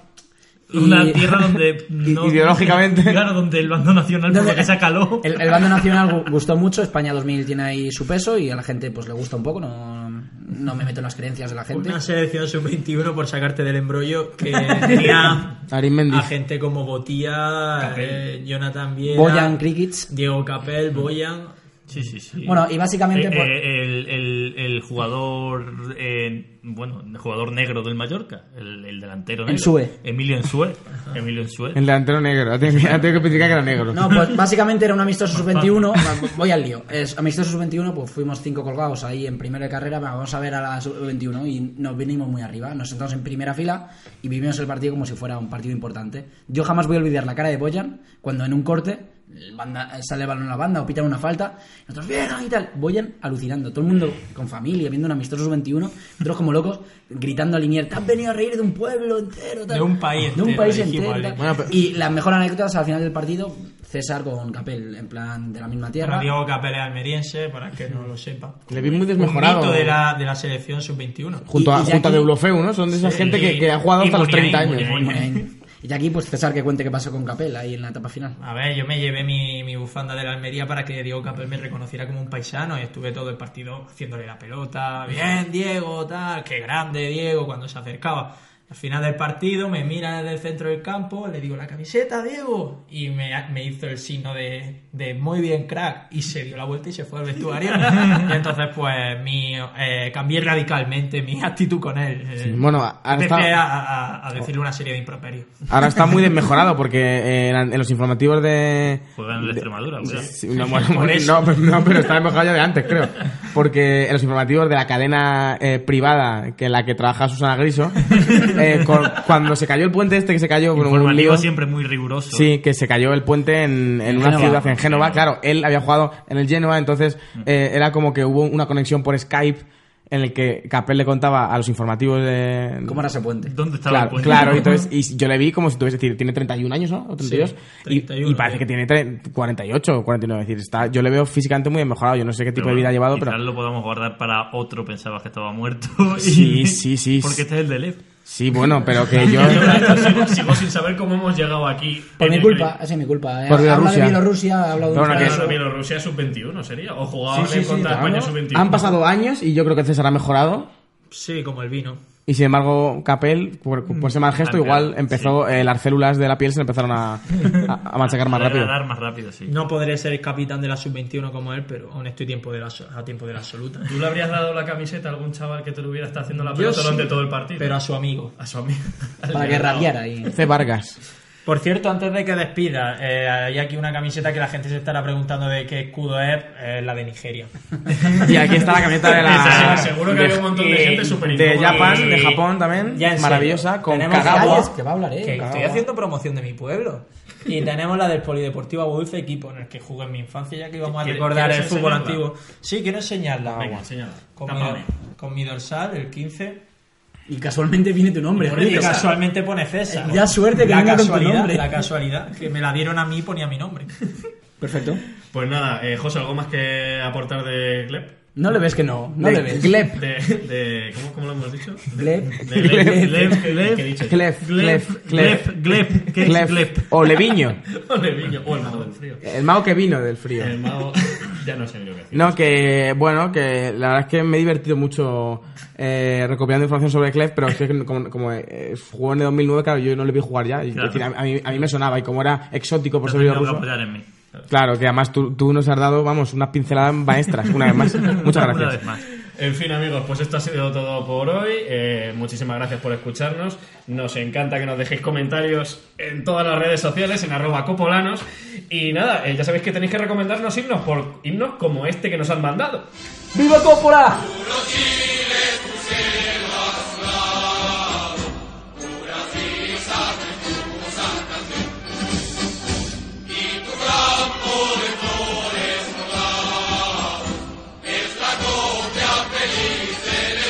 Y- Una tierra donde no- ideológicamente. Claro, donde el bando nacional por lo que se acaló. El, el bando nacional gu- gustó mucho, España 2000 tiene ahí su peso y a la gente pues le gusta un poco, no, no me meto en las creencias de la gente. Una selección sub-21 por sacarte del embrollo que tenía a gente como Botía, eh, Jonathan Viera, Boyan Krikits. Diego Capel, Boyan. Sí, sí, sí. Bueno, y básicamente... Eh, por- eh, el, el- el jugador, eh, bueno, el jugador negro del Mallorca, el, el delantero negro. Ensue. Emilio Ensue. Emilio Ensue. El delantero negro. Ha tenido ha tenido que especificar que era negro. No, pues básicamente era un amistoso sub-21. Voy al lío. Es amistoso sub-21, pues fuimos cinco colgados ahí en primera de carrera. Vamos a ver a la sub-21 y nos vinimos muy arriba. Nos sentamos en primera fila y vivimos el partido como si fuera un partido importante. Yo jamás voy a olvidar la cara de Boyan cuando en un corte el banda- sale el balón en la banda o pitan una falta. Y nosotros, bien, y tal. Boyan alucinando. Todo el mundo con familia, viendo un amistoso sub-21. Nosotros como locos, gritando a Linier, te has venido a reír de un pueblo entero. tal". De un país De un entero, país entero. ¿vale? tal. Bueno, pero- Y la mejor anécdota es al final del partido, César con Capel, en plan de la misma tierra. Bueno, Diego Capel es almeriense, para que no lo sepa. Le vi muy Un desmejorado. mito de la, de la selección sub-21. Junto a, Y- y junto a Deulofeu, ¿no? Son de esa Sí, gente que, y- que ha jugado hasta los Muniain, 30 años. Y aquí, pues César que cuente qué pasó con Capel ahí en la etapa final. A ver, yo me llevé mi, mi bufanda de la Almería para que Diego Capel me reconociera como un paisano y estuve todo el partido haciéndole la pelota. Bien, Diego, tal, qué grande Diego cuando se acercaba. Al final del partido me mira desde el centro del campo, le digo la camiseta, Diego, y me, me hizo el signo de, de muy bien, crack, y se dio la vuelta y se fue al vestuario. y entonces, pues, mi, eh, cambié radicalmente mi actitud con él. Eh, Bueno, ahora Empecé está- a, a- a decirle una serie de improperios. Ahora está muy desmejorado porque en, en los informativos de... Juega en el Extremadura, cuidado. Sí, no, bueno, Por bueno, eso. no, pero- no, pero está mejorado ya de antes, creo. Porque en los informativos de la cadena eh, privada que en la que trabaja Susana Griso, eh, con- cuando se cayó el puente este que se cayó bueno, un lío, siempre muy riguroso. Sí, que se cayó el puente en, en una Génova. ciudad, en Génova. Claro, él había jugado en el Genoa, entonces eh, era como que hubo una conexión por Skype en el que Capel le contaba a los informativos de... ¿Cómo era ese puente? ¿Dónde estaba el puente? claro, y, entonces, y yo le vi como si tuviese, es decir, tiene 31 años, ¿no? O 32. Sí, y- 31, y, parece sí. que tiene tre- 48 o 49. Es decir, está, yo le veo físicamente muy mejorado. Yo no sé qué tipo Pero de vida ha llevado, quizás pero... lo podamos guardar para otro, pensabas que estaba muerto. y- Sí, sí, sí. Porque este es el de Lev. Sí, bueno, pero que yo... sigo, sigo sin saber cómo hemos llegado aquí. Por mi culpa, esa es mi culpa. eh. Por Habla de Bielorrusia. Bielorrusia, ha hablado de Bueno. Claro, Bielorrusia sub-21 sería. O jugaba Sí, sí, sí, contra claro. España sub-21. Han pasado años y yo creo que César ha mejorado. Sí, como el vino. Y sin embargo, Capel, por, por ese mal gesto, Ah, igual empezó, eh, las células de la piel se empezaron a, a, a machacar más rápido. Dar más rápido, sí. No podré ser capitán de la sub-21 como él, pero aún estoy tiempo de la, a tiempo de la absoluta. ¿Tú le habrías dado la camiseta a algún chaval que te lo hubiera estado haciendo la pelota sí, durante todo el partido? Pero a su amigo. A su amigo. Para que rabiara ahí. C. Vargas. Por cierto, antes de que despida, eh, hay aquí una camiseta que la gente se estará preguntando de qué escudo es, eh, la de Nigeria. Y aquí está la camiseta de la... Seguro que había un montón de de- gente súper De. Japan, de Japón también, Ya en serio, maravillosa, con tenemos Kagawa. calles Que va a hablar, eh. Que Kagawa. estoy haciendo promoción de mi pueblo. Y tenemos la del Polideportivo Aguadulce, equipo en el que jugué en mi infancia, ya que íbamos a ¿Quieres- recordar el fútbol enseñarla? antiguo. Sí, quiero enseñarla. Venga, enséñala. Con mi, Tápame. con mi dorsal, el 15. Y casualmente viene tu nombre, Y Enrique. casualmente pone César. Ya suerte que la venga con tu casualidad, nombre. La casualidad, que me la dieron a mí ponía mi nombre. Perfecto. Pues nada, eh, José, ¿algo más que aportar de Gleb? No le ves que no, no le ves. Gleb. De, de, ¿cómo, ¿Cómo lo hemos dicho? Gleb. De Gleb. Gleb, Gleb, ¿qué. Glef? O Leviño. O Leviño, o el mago del frío. El mago que vino del frío. El mago... ya no sé ni lo que decir. No, que bueno, que la verdad es que me he divertido mucho eh, recopilando información sobre Clef, pero es que como, como eh, jugó en el 2009, claro, yo no le vi jugar ya. Y, Claro. es decir, a, a mí, a mí me sonaba, y como era exótico por ser ruso. apoyar en mí. Claro, que además tú, tú nos has dado, vamos, unas pinceladas maestras, una vez más. Muchas Una gracias. vez más. En fin, amigos, pues esto ha sido todo por hoy. Eh, muchísimas gracias por escucharnos. Nos encanta que nos dejéis comentarios en todas las redes sociales, en arroba copolanos. Y nada, eh, ya sabéis que tenéis que recomendarnos himnos por himnos como este que nos han mandado. ¡Viva Coppola! Uno,